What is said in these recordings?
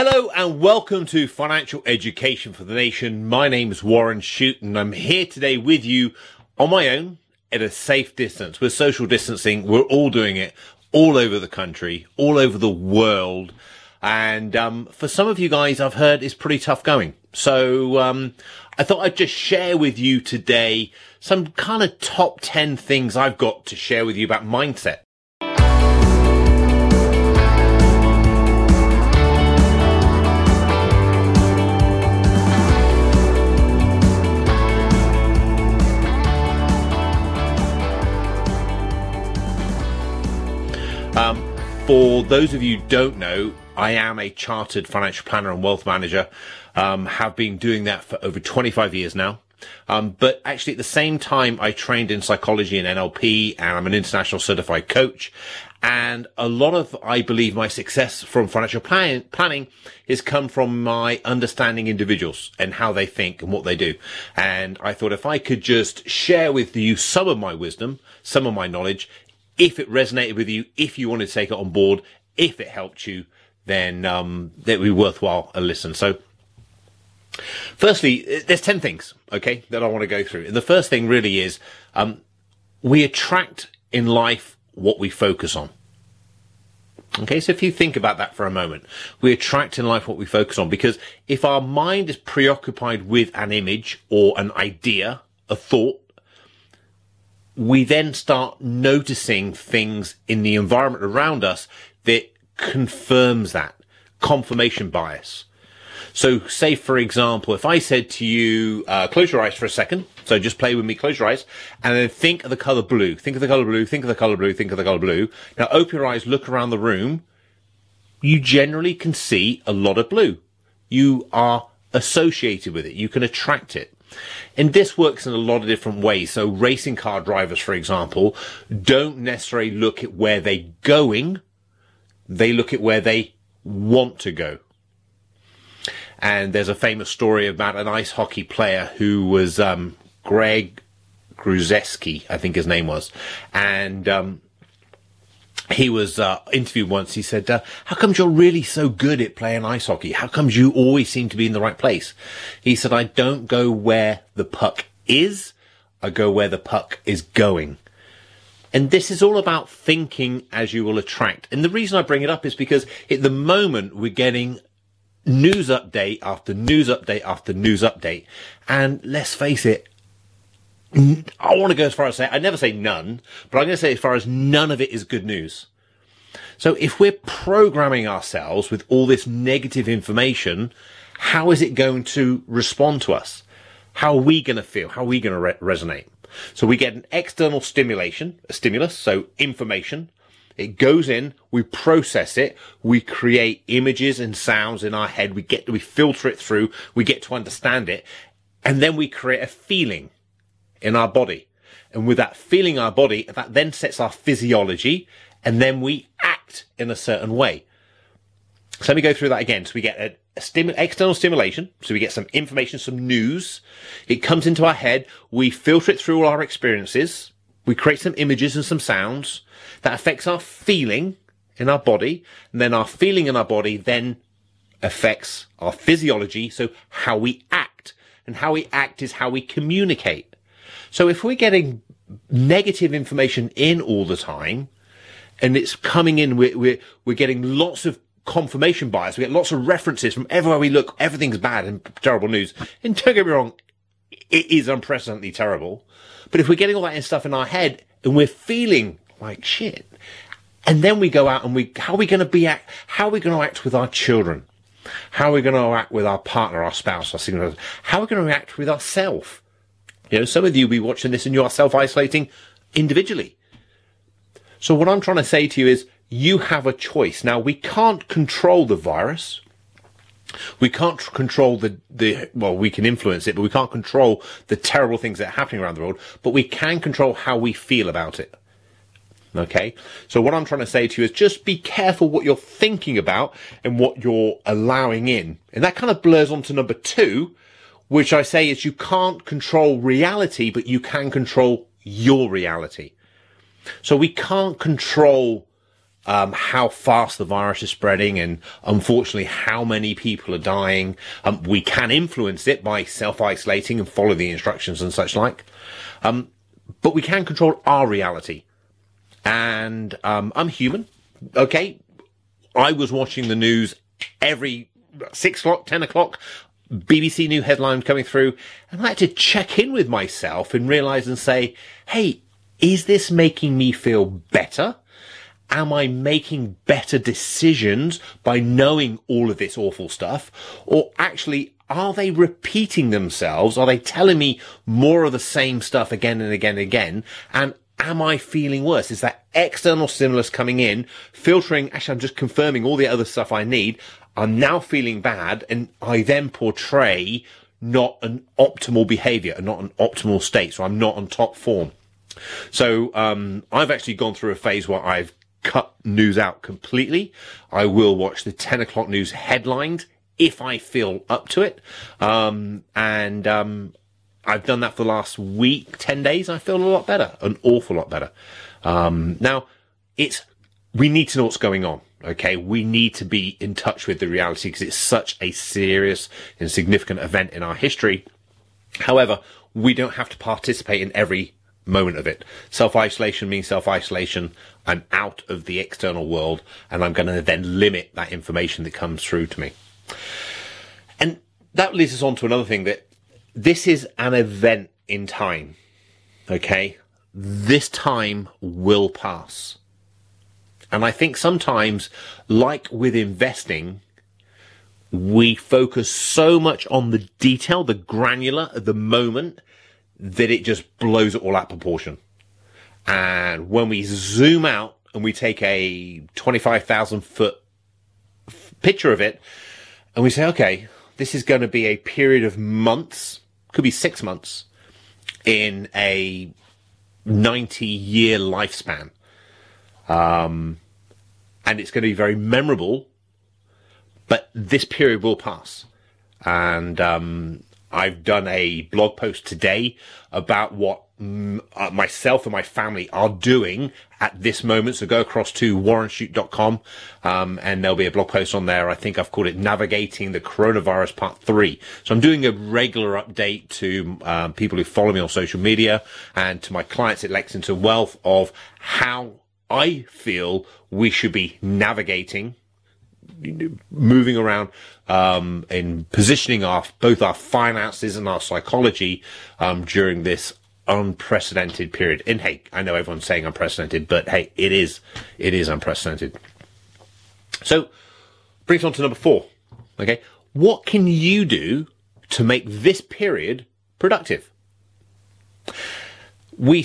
Hello and welcome to Financial Education for the Nation. My name is Warren Shute and I'm here today with you on my own at a safe distance. We're social distancing. We're all doing it all over the country, all over the world. And um, for some of you guys, I've heard it's pretty tough going. So um, I thought I'd just share with you today some kind of top 10 things I've got to share with you about mindset. For those of you who don't know, I am a chartered financial planner and wealth manager. Um, have been doing that for over 25 years now. Um, but actually, at the same time, I trained in psychology and NLP, and I'm an international certified coach. And a lot of, I believe, my success from financial plan- planning has come from my understanding individuals and how they think and what they do. And I thought if I could just share with you some of my wisdom, some of my knowledge, if it resonated with you, if you wanted to take it on board, if it helped you, then um, that would be worthwhile a listen. So, firstly, there's ten things, okay, that I want to go through. And the first thing really is um, we attract in life what we focus on. Okay, so if you think about that for a moment, we attract in life what we focus on because if our mind is preoccupied with an image or an idea, a thought, we then start noticing things in the environment around us that confirms that confirmation bias. So say, for example, if I said to you, uh, close your eyes for a second. So just play with me, close your eyes and then think of the color blue. Think of the color blue, think of the color blue, think of the color blue. Now open your eyes, look around the room. You generally can see a lot of blue. You are associated with it. You can attract it. And this works in a lot of different ways. So racing car drivers, for example, don't necessarily look at where they're going. They look at where they want to go. And there's a famous story about an ice hockey player who was, um, Greg Gruzeski, I think his name was. And, um, he was uh, interviewed once. He said, uh, "How comes you're really so good at playing ice hockey? How comes you always seem to be in the right place?" He said, "I don't go where the puck is. I go where the puck is going." And this is all about thinking as you will attract. And the reason I bring it up is because at the moment we're getting news update after news update after news update. And let's face it, I want to go as far as say, I never say none, but I'm going to say as far as none of it is good news. So if we're programming ourselves with all this negative information, how is it going to respond to us? How are we going to feel? How are we going to re- resonate? So we get an external stimulation, a stimulus, so information. It goes in, we process it, we create images and sounds in our head, we get, we filter it through, we get to understand it, and then we create a feeling in our body. And with that feeling in our body, that then sets our physiology and then we act in a certain way. So let me go through that again. So we get a, a stimu- external stimulation. So we get some information, some news. It comes into our head. We filter it through all our experiences. We create some images and some sounds that affects our feeling in our body. And then our feeling in our body then affects our physiology. So how we act and how we act is how we communicate. So if we're getting negative information in all the time and it's coming in, we're, we're, we're getting lots of confirmation bias. We get lots of references from everywhere we look. Everything's bad and terrible news. And don't get me wrong, it is unprecedentedly terrible. But if we're getting all that stuff in our head and we're feeling like shit, and then we go out and we, how are we going to be act, how are we going to act with our children? How are we going to act with our partner, our spouse, our significant How are we going to act with ourselves? You know, some of you will be watching this and you are self-isolating individually. So what I'm trying to say to you is you have a choice. Now we can't control the virus. We can't control the, the, well, we can influence it, but we can't control the terrible things that are happening around the world, but we can control how we feel about it. Okay. So what I'm trying to say to you is just be careful what you're thinking about and what you're allowing in. And that kind of blurs onto number two, which I say is you can't control reality, but you can control your reality. So we can't control um, how fast the virus is spreading and unfortunately how many people are dying. Um, we can influence it by self-isolating and follow the instructions and such like. Um, but we can control our reality. And um, I'm human. Okay. I was watching the news every six o'clock, 10 o'clock. BBC new headline coming through, and I had to check in with myself and realize and say, hey, is this making me feel better? Am I making better decisions by knowing all of this awful stuff? Or actually, are they repeating themselves? Are they telling me more of the same stuff again and again and again? And am I feeling worse? Is that external stimulus coming in, filtering? Actually, I'm just confirming all the other stuff I need. I'm now feeling bad and I then portray not an optimal behavior and not an optimal state. So I'm not on top form. So, um, I've actually gone through a phase where I've cut news out completely. I will watch the 10 o'clock news headlined if I feel up to it. Um, and, um, I've done that for the last week, 10 days. I feel a lot better, an awful lot better. Um, now it's, we need to know what's going on. Okay. We need to be in touch with the reality because it's such a serious and significant event in our history. However, we don't have to participate in every moment of it. Self isolation means self isolation. I'm out of the external world and I'm going to then limit that information that comes through to me. And that leads us on to another thing that this is an event in time. Okay. This time will pass. And I think sometimes, like with investing, we focus so much on the detail, the granular the moment, that it just blows it all out proportion. And when we zoom out and we take a 25,000 foot picture of it and we say, okay, this is going to be a period of months, could be six months in a 90 year lifespan. Um, and it's going to be very memorable, but this period will pass. And, um, I've done a blog post today about what mm, uh, myself and my family are doing at this moment. So go across to warrenshute.com, um, and there'll be a blog post on there. I think I've called it navigating the coronavirus part three. So I'm doing a regular update to, um, people who follow me on social media and to my clients at Lexington Wealth of how I feel we should be navigating moving around um, in positioning our both our finances and our psychology um, during this unprecedented period. And hey, I know everyone's saying unprecedented, but hey, it is it is unprecedented. So brings on to number four. Okay, what can you do to make this period productive? We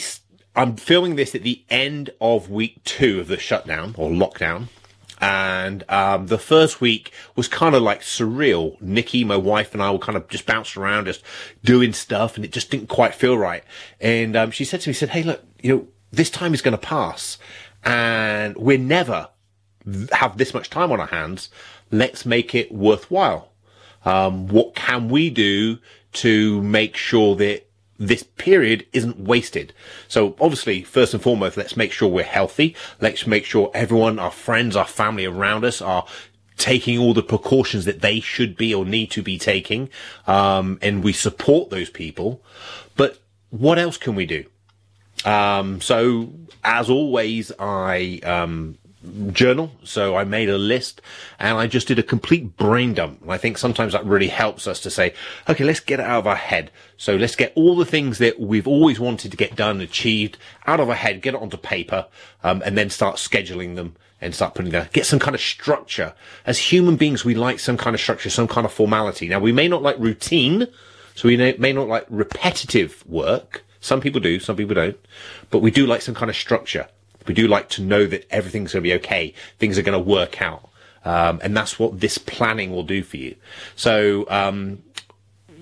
I'm filming this at the end of week two of the shutdown or lockdown. And um, the first week was kind of like surreal. Nikki, my wife, and I were kind of just bouncing around, just doing stuff, and it just didn't quite feel right. And um, she said to me, "said Hey, look, you know, this time is going to pass, and we're never have this much time on our hands. Let's make it worthwhile. Um, what can we do to make sure that this period isn't wasted. So obviously, first and foremost, let's make sure we're healthy. Let's make sure everyone, our friends, our family around us are taking all the precautions that they should be or need to be taking. Um, and we support those people. But what else can we do? Um, so as always, I, um, journal. So I made a list and I just did a complete brain dump. And I think sometimes that really helps us to say, okay, let's get it out of our head. So let's get all the things that we've always wanted to get done, achieved out of our head, get it onto paper, um, and then start scheduling them and start putting there, get some kind of structure. As human beings, we like some kind of structure, some kind of formality. Now we may not like routine. So we may not like repetitive work. Some people do, some people don't, but we do like some kind of structure. We do like to know that everything's going to be okay. Things are going to work out. Um, and that's what this planning will do for you. So, um,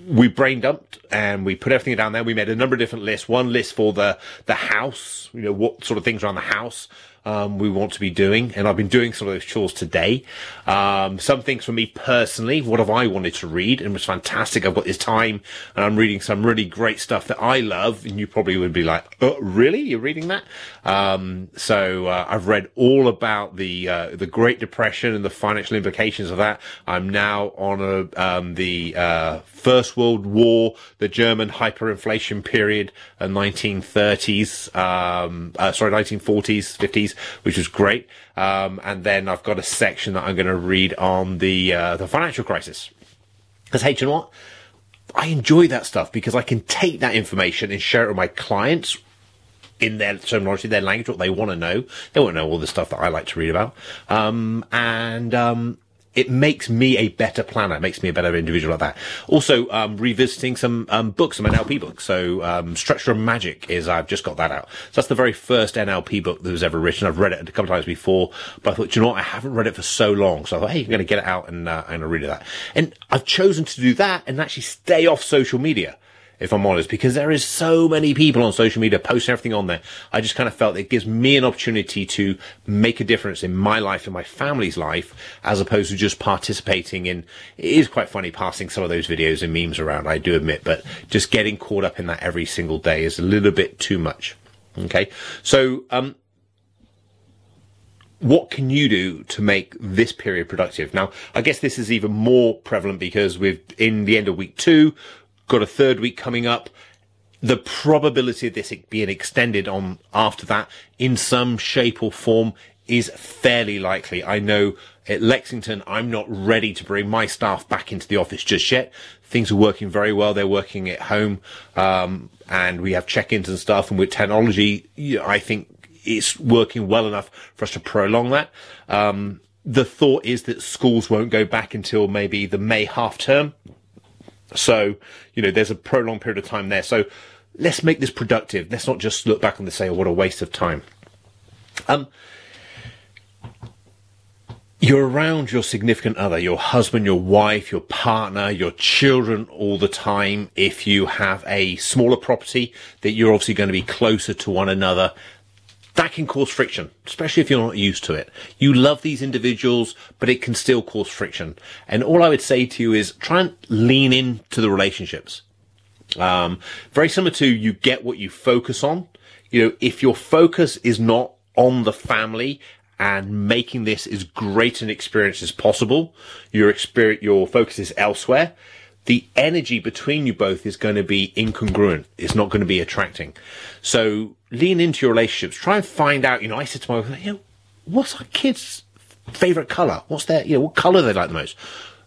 we brain dumped and we put everything down there. We made a number of different lists. One list for the, the house, you know, what sort of things around the house. Um, we want to be doing. And I've been doing some of those chores today. Um, some things for me personally, what have I wanted to read? And it was fantastic. I've got this time and I'm reading some really great stuff that I love. And you probably would be like, oh, really? You're reading that? Um, so, uh, I've read all about the, uh, the Great Depression and the financial implications of that. I'm now on a, um, the, uh, First World War, the German hyperinflation period, uh, 1930s, um, uh, sorry, 1940s, 50s, which was great. Um, and then I've got a section that I'm going to read on the, uh, the financial crisis. Because, hey, you know what? I enjoy that stuff because I can take that information and share it with my clients in their terminology, their language, what they want to know. They want to know all the stuff that I like to read about. Um, and, um, it makes me a better planner. Makes me a better individual like that. Also, um, revisiting some um, books, some NLP books. So, um, Structure of Magic is I've just got that out. So that's the very first NLP book that was ever written. I've read it a couple of times before, but I thought, you know what? I haven't read it for so long. So I thought, hey, I'm going to get it out and uh, I'm going to read it that. And I've chosen to do that and actually stay off social media if I'm honest, because there is so many people on social media posting everything on there. I just kind of felt it gives me an opportunity to make a difference in my life and my family's life, as opposed to just participating in. It is quite funny passing some of those videos and memes around, I do admit, but just getting caught up in that every single day is a little bit too much. Okay. So, um, what can you do to make this period productive? Now, I guess this is even more prevalent because we're in the end of week two got a third week coming up. The probability of this being extended on after that in some shape or form is fairly likely. I know at Lexington, I'm not ready to bring my staff back into the office just yet. Things are working very well. They're working at home, um, and we have check-ins and stuff. And with technology, I think it's working well enough for us to prolong that. Um, the thought is that schools won't go back until maybe the May half term. So, you know, there's a prolonged period of time there. So let's make this productive. Let's not just look back and say, oh, what a waste of time. Um, you're around your significant other, your husband, your wife, your partner, your children all the time. If you have a smaller property, that you're obviously going to be closer to one another that can cause friction, especially if you're not used to it. You love these individuals, but it can still cause friction. And all I would say to you is try and lean into the relationships. Um, very similar to you get what you focus on. You know, if your focus is not on the family and making this as great an experience as possible, your experience, your focus is elsewhere. The energy between you both is going to be incongruent. It's not going to be attracting. So lean into your relationships. Try and find out. You know, I said to my wife, you know, what's our kids' favorite color? What's their, you know, what color they like the most?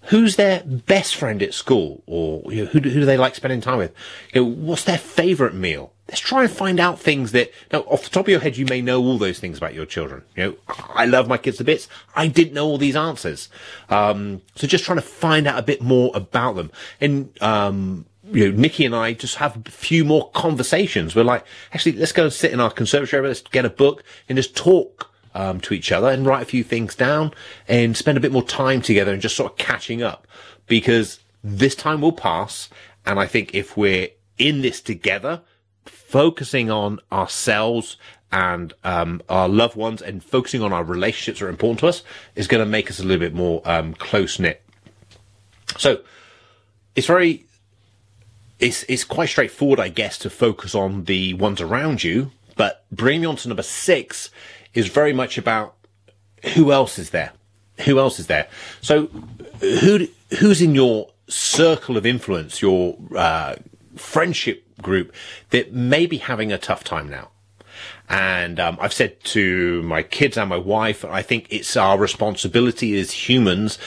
Who's their best friend at school, or you know, who, do, who do they like spending time with? You know, what's their favorite meal? Let's try and find out things that now off the top of your head you may know all those things about your children. You know, I love my kids to bits. I didn't know all these answers, um, so just trying to find out a bit more about them and. Um, you know, Nikki and I just have a few more conversations. We're like, actually, let's go and sit in our conservatory, let's get a book and just talk um, to each other and write a few things down and spend a bit more time together and just sort of catching up because this time will pass. And I think if we're in this together, focusing on ourselves and um, our loved ones and focusing on our relationships that are important to us is going to make us a little bit more um, close knit. So it's very it's it's quite straightforward, I guess, to focus on the ones around you. But bringing me on to number six is very much about who else is there. Who else is there? So, who who's in your circle of influence, your uh, friendship group that may be having a tough time now? And um, I've said to my kids and my wife, I think it's our responsibility as humans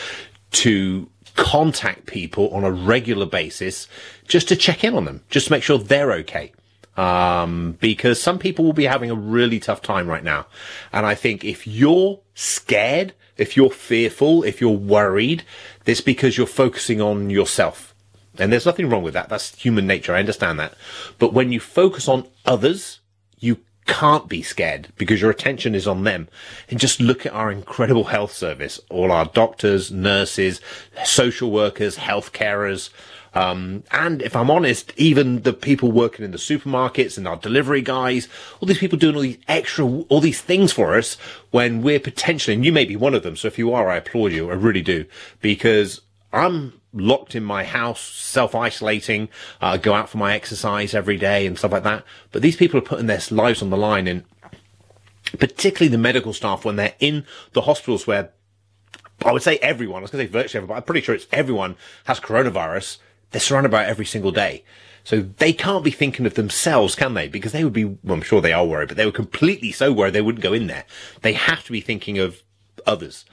to contact people on a regular basis just to check in on them, just to make sure they're okay. Um, because some people will be having a really tough time right now. And I think if you're scared, if you're fearful, if you're worried, it's because you're focusing on yourself. And there's nothing wrong with that. That's human nature. I understand that. But when you focus on others, you can't be scared because your attention is on them. And just look at our incredible health service, all our doctors, nurses, social workers, health carers, Um, and if I'm honest, even the people working in the supermarkets and our delivery guys, all these people doing all these extra, all these things for us when we're potentially, and you may be one of them. So if you are, I applaud you. I really do because I'm locked in my house, self-isolating, uh, go out for my exercise every day and stuff like that. But these people are putting their lives on the line and particularly the medical staff when they're in the hospitals where I would say everyone, I was going to say virtually everyone, I'm pretty sure it's everyone has coronavirus. They're surrounded by it every single day. So they can't be thinking of themselves, can they? Because they would be, well, I'm sure they are worried, but they were completely so worried they wouldn't go in there. They have to be thinking of others.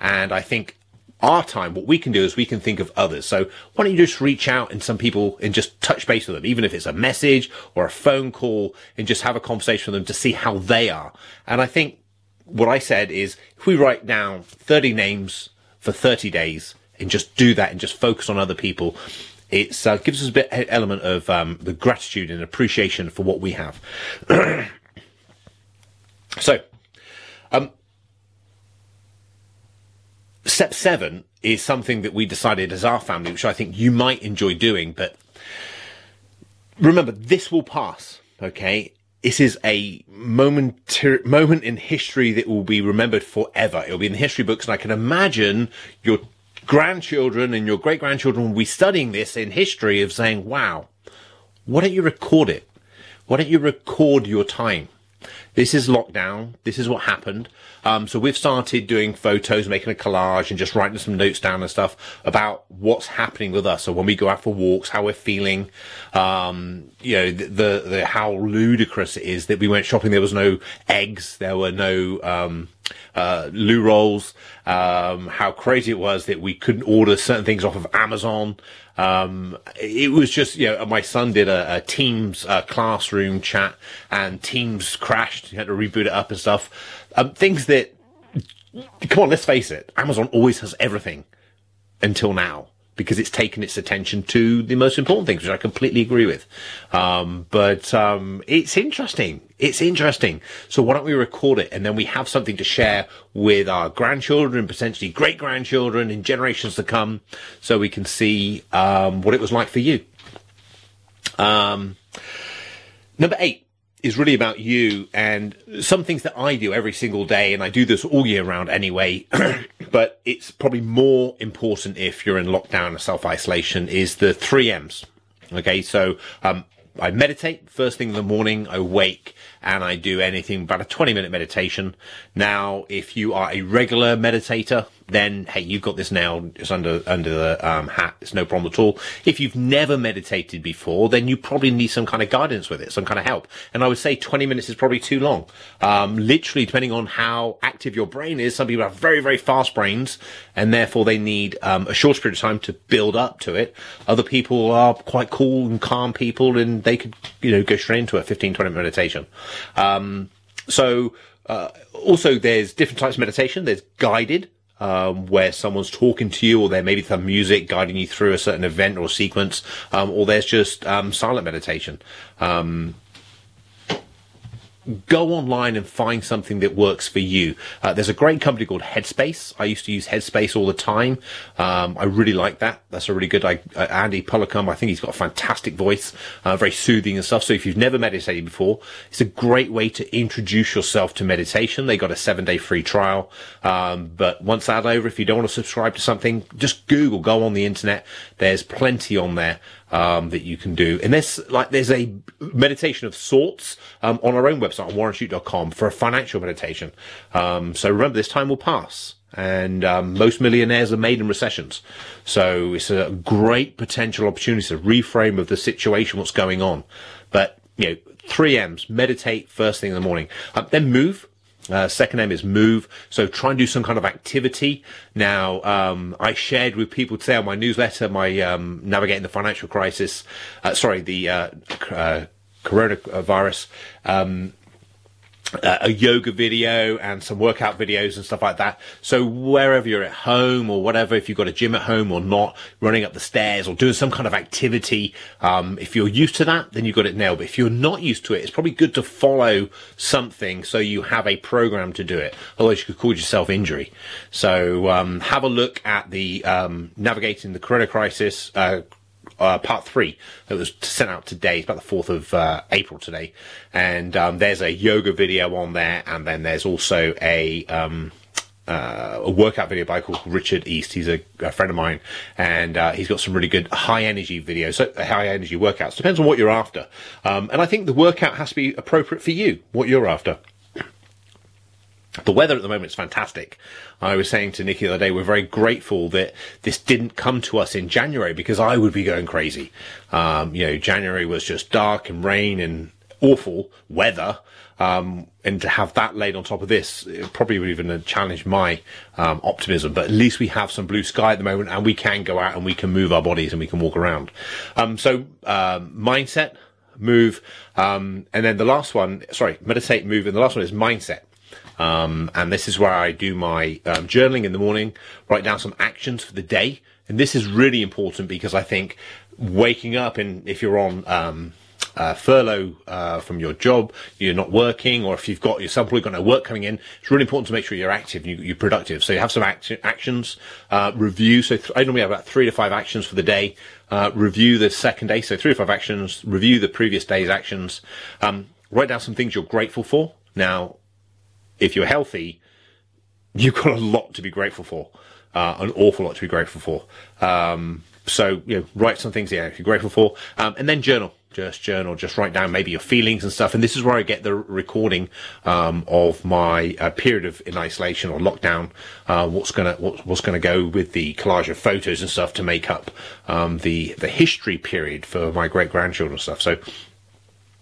And I think our time, what we can do is we can think of others. So why don't you just reach out and some people and just touch base with them, even if it's a message or a phone call and just have a conversation with them to see how they are. And I think what I said is if we write down 30 names for 30 days and just do that and just focus on other people, it uh, gives us a bit element of um, the gratitude and appreciation for what we have. so, um, step seven is something that we decided as our family, which I think you might enjoy doing, but remember, this will pass, okay? This is a moment, moment in history that will be remembered forever. It'll be in the history books, and I can imagine your grandchildren and your great grandchildren will be studying this in history of saying, wow, why don't you record it? Why don't you record your time? This is lockdown. This is what happened. Um, so we've started doing photos, making a collage and just writing some notes down and stuff about what's happening with us. So when we go out for walks, how we're feeling, um, you know, the, the, the, how ludicrous it is that we went shopping. There was no eggs. There were no, um, uh, loo rolls, um, how crazy it was that we couldn't order certain things off of Amazon. Um, it was just, you know, my son did a, a Teams uh, classroom chat and Teams crashed. He had to reboot it up and stuff. Um, things that, come on, let's face it, Amazon always has everything until now because it's taken its attention to the most important things, which I completely agree with. Um, but um, it's interesting. It's interesting. So why don't we record it and then we have something to share with our grandchildren, potentially great grandchildren in generations to come, so we can see um, what it was like for you. Um, number eight is really about you and some things that I do every single day, and I do this all year round anyway. but it's probably more important if you're in lockdown or self isolation. Is the three M's. Okay, so um, I meditate first thing in the morning. I wake and I do anything about a 20 minute meditation. Now, if you are a regular meditator, then hey, you've got this now. It's under under the um, hat. It's no problem at all. If you've never meditated before, then you probably need some kind of guidance with it, some kind of help. And I would say 20 minutes is probably too long. Um, literally, depending on how active your brain is, some people have very very fast brains, and therefore they need um, a short period of time to build up to it. Other people are quite cool and calm people, and they could you know go straight into a 15 20 minute meditation. Um, so. Uh, also, there's different types of meditation. There's guided, um, where someone's talking to you, or there may be some music guiding you through a certain event or sequence, um, or there's just um, silent meditation. Um, go online and find something that works for you. Uh, there's a great company called Headspace. I used to use Headspace all the time. Um, I really like that. That's a really good. I, uh, Andy Puddicombe, I think he's got a fantastic voice, uh, very soothing and stuff. So if you've never meditated before, it's a great way to introduce yourself to meditation. They got a seven day free trial. Um, but once that's over, if you don't want to subscribe to something, just Google, go on the internet. There's plenty on there um, that you can do. And there's like there's a meditation of sorts um, on our own website on warrenshute.com for a financial meditation. Um, so remember, this time will pass. And um, most millionaires are made in recessions, so it's a great potential opportunity to reframe of the situation, what's going on. But you know, three M's: meditate first thing in the morning, uh, then move uh, second M is move. So try and do some kind of activity. Now, um, I shared with people today on my newsletter, my um, navigating the financial crisis. Uh, sorry, the uh, uh coronavirus. Um, uh, a yoga video and some workout videos and stuff like that. So wherever you're at home or whatever, if you've got a gym at home or not, running up the stairs or doing some kind of activity, um, if you're used to that, then you've got it nailed. But if you're not used to it, it's probably good to follow something so you have a program to do it. Otherwise, you could cause yourself injury. So um, have a look at the um, navigating the Corona crisis. Uh, uh, part three that was sent out today. It's about the 4th of uh, April today. And um, there's a yoga video on there, and then there's also a. Um, uh, a workout video by called Richard East. He's a, a friend of mine, and uh, he's got some really good high energy videos, so high energy workouts. Depends on what you're after, um, and I think the workout has to be appropriate for you, what you're after. The weather at the moment is fantastic. I was saying to Nikki the other day, we're very grateful that this didn't come to us in January because I would be going crazy. Um, you know, January was just dark and rain and awful weather. Um, and to have that laid on top of this, it probably would even challenge my um, optimism. But at least we have some blue sky at the moment, and we can go out and we can move our bodies and we can walk around. Um, so um, mindset, move, um, and then the last one, sorry, meditate, move, and the last one is mindset. Um, and this is where I do my um, journaling in the morning, write down some actions for the day. And this is really important because I think waking up and if you're on, um, uh, furlough uh, from your job, you're not working, or if you've got you're simply got no work coming in, it's really important to make sure you're active, you, are productive. So you have some act- actions, uh, review. So th- I normally have about three to five actions for the day. Uh, review the second day, so three to five actions. Review the previous day's actions. Um, write down some things you're grateful for. Now, if you're healthy, you've got a lot to be grateful for, uh, an awful lot to be grateful for. Um, so, you know, write some things if you're grateful for, um, and then journal. Just journal, just write down maybe your feelings and stuff. And this is where I get the recording um, of my uh, period of in isolation or lockdown. Uh, what's gonna what, what's gonna go with the collage of photos and stuff to make up um, the the history period for my great grandchildren and stuff. So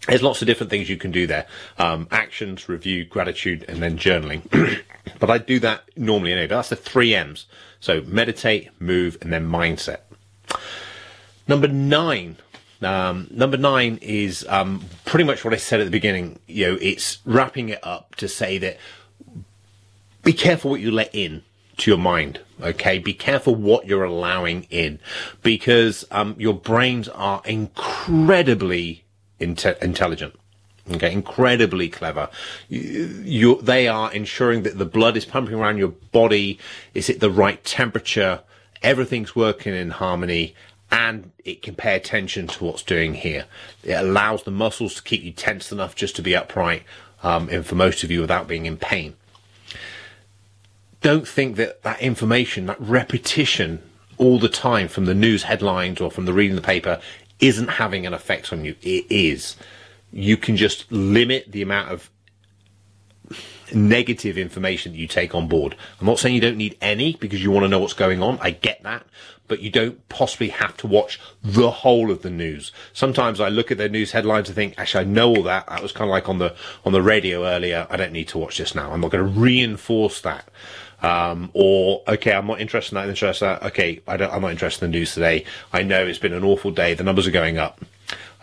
there's lots of different things you can do there. Um, actions, review, gratitude, and then journaling. but I do that normally anyway. But that's the three M's. So meditate, move, and then mindset. Number nine. Um, number nine is um, pretty much what I said at the beginning. You know, it's wrapping it up to say that be careful what you let in to your mind. Okay, be careful what you're allowing in, because um, your brains are incredibly inte- intelligent. Okay, incredibly clever. You, you, they are ensuring that the blood is pumping around your body, is at the right temperature, everything's working in harmony, and it can pay attention to what's doing here. It allows the muscles to keep you tense enough just to be upright, um, and for most of you without being in pain. Don't think that that information, that repetition all the time from the news headlines or from the reading the paper isn't having an effect on you. It is. You can just limit the amount of negative information that you take on board. I'm not saying you don't need any because you want to know what's going on. I get that. But you don't possibly have to watch the whole of the news. Sometimes I look at the news headlines and think, actually, I know all that. That was kind of like on the, on the radio earlier. I don't need to watch this now. I'm not going to reinforce that. Um, or okay, I'm not interested in that. Interested in that. Okay, I don't, I'm not interested in the news today. I know it's been an awful day. The numbers are going up.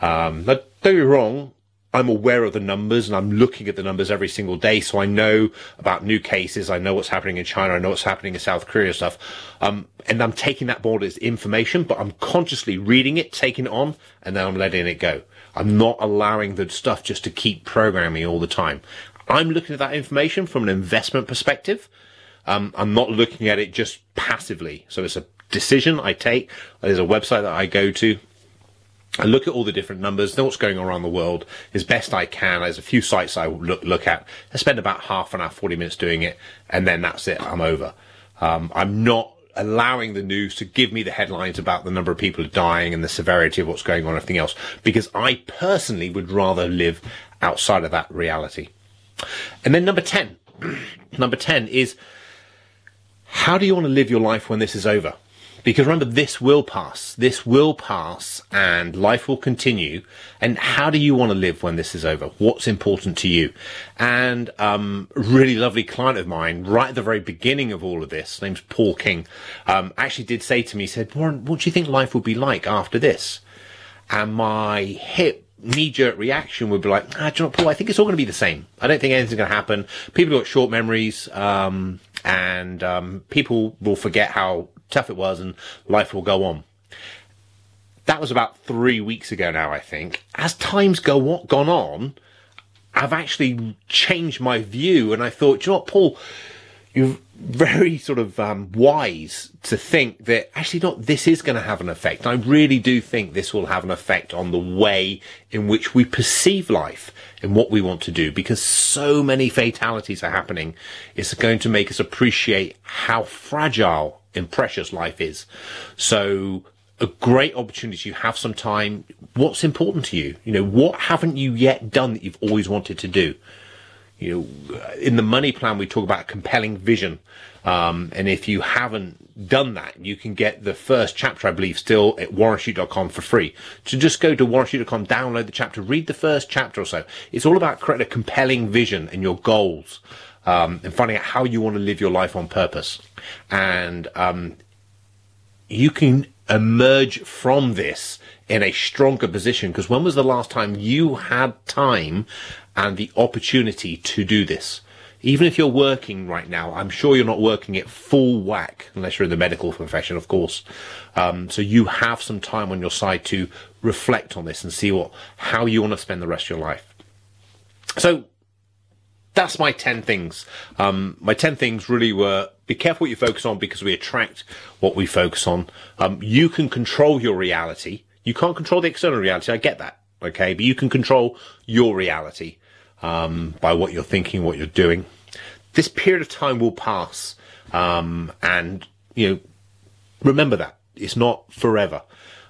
Um, don't get me wrong. I'm aware of the numbers and I'm looking at the numbers every single day. So I know about new cases. I know what's happening in China. I know what's happening in South Korea stuff. Um, and I'm taking that board as information, but I'm consciously reading it, taking it on, and then I'm letting it go. I'm not allowing the stuff just to keep programming all the time. I'm looking at that information from an investment perspective. Um, I'm not looking at it just passively. So it's a decision I take. There's a website that I go to. I look at all the different numbers, know what's going on around the world as best I can. There's a few sites I look look at. I spend about half an hour, 40 minutes doing it, and then that's it. I'm over. Um, I'm not allowing the news to give me the headlines about the number of people dying and the severity of what's going on and everything else, because I personally would rather live outside of that reality. And then number 10. number 10 is how do you want to live your life when this is over? Because remember, this will pass. This will pass and life will continue. And how do you want to live when this is over? What's important to you? And, um, really lovely client of mine, right at the very beginning of all of this, name's Paul King, um, actually did say to me, said, Warren, what do you think life will be like after this? And my hip knee-jerk reaction would be like, ah, do you know what, Paul, I think it's all going to be the same. I don't think anything's going to happen. People got short memories. Um, and um, people will forget how tough it was and life will go on. That was about three weeks ago now, I think. As time's go on, gone on, I've actually changed my view and I thought, you know what, Paul, you've very sort of um, wise to think that actually not this is going to have an effect. I really do think this will have an effect on the way in which we perceive life and what we want to do because so many fatalities are happening. It's going to make us appreciate how fragile and precious life is. So a great opportunity. You have some time. What's important to you? You know, what haven't you yet done that you've always wanted to do? You know, in the money plan, we talk about compelling vision. Um, and if you haven't done that, you can get the first chapter, I believe, still at warrenshute.com for free. So just go to warrenshute.com, download the chapter, read the first chapter or so. It's all about creating a compelling vision and your goals, um, and finding out how you want to live your life on purpose. And, um, you can emerge from this in a stronger position because when was the last time you had time and the opportunity to do this. Even if you're working right now, I'm sure you're not working at full whack, unless you're in the medical profession, of course. Um, so you have some time on your side to reflect on this and see what, how you want to spend the rest of your life. So that's my 10 things. Um, my 10 things really were be careful what you focus on because we attract what we focus on. Um, you can control your reality. You can't control the external reality. I get that. Okay. But you can control your reality um, by what you're thinking, what you're doing. This period of time will pass, um, and you know, remember that it's not forever.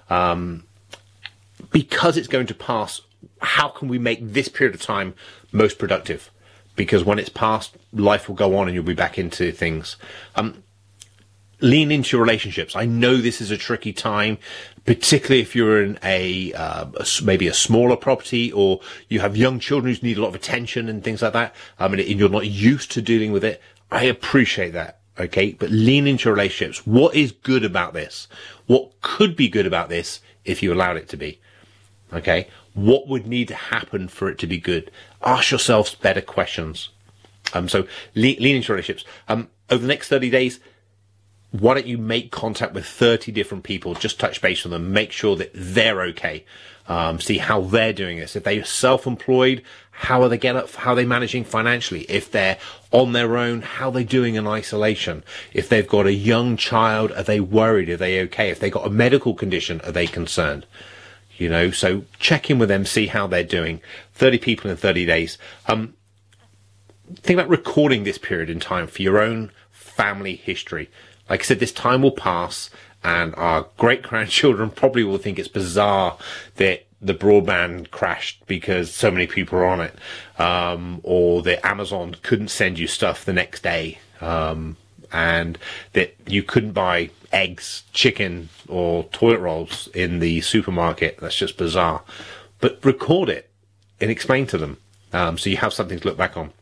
Um, because it's going to pass, how can we make this period of time most productive? Because when it's past, life will go on and you'll be back into things. Um, lean into your relationships. I know this is a tricky time, particularly if you're in a, uh, maybe a smaller property or you have young children who need a lot of attention and things like that. I mean, and you're not used to dealing with it. I appreciate that. Okay. But lean into relationships. What is good about this? What could be good about this if you allowed it to be? Okay. What would need to happen for it to be good? Ask yourselves better questions. Um, so lean, lean into relationships. Um, over the next 30 days, why don't you make contact with 30 different people, just touch base with them, make sure that they're okay, um, see how they're doing this. If they're self-employed, how are they getting up, how are they managing financially? If they're on their own, how are they doing in isolation? If they've got a young child, are they worried? Are they okay? If they've got a medical condition, are they concerned? You know, so check in with them, see how they're doing. 30 people in 30 days. Um, think about recording this period in time for your own family history. Like I said, this time will pass and our great grandchildren probably will think it's bizarre that the broadband crashed because so many people are on it, um, or that Amazon couldn't send you stuff the next day, um, and that you couldn't buy eggs, chicken, or toilet rolls in the supermarket. That's just bizarre. But record it and explain to them, um, so you have something to look back on.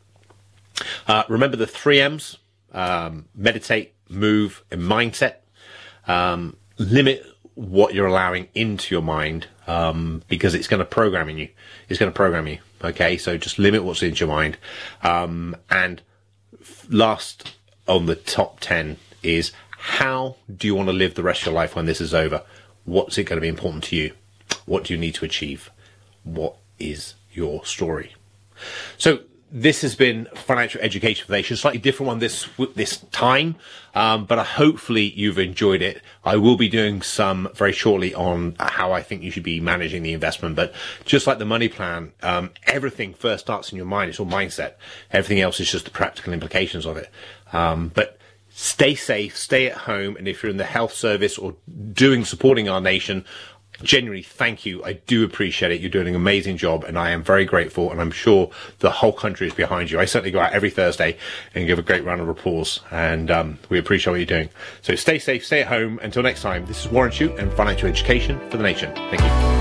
Uh, remember the three M's: um, meditate, move, and mindset. Um, limit what you're allowing into your mind um, because it's going to program in you. It's going to program you. Okay, so just limit what's into your mind. Um, and last on the top ten is how do you want to live the rest of your life when this is over? What's it going to be important to you? What do you need to achieve? What is your story? So this has been financial education for nation, slightly different one this this time um, but hopefully you've enjoyed it. I will be doing some very shortly on how i think you should be managing the investment but just like the money plan um, everything first starts in your mind. It's all mindset. Everything else is just the practical implications of it. Um, but stay safe stay at home and if you're in the health service or doing supporting our nation genuinely thank you. I do appreciate it. You're doing an amazing job and I am very grateful and I'm sure the whole country is behind you. I certainly go out every Thursday and give a great round of applause and um, we appreciate what you're doing. So stay safe, stay at home. Until next time, this is Warren Shute and Financial Education for the Nation. Thank you.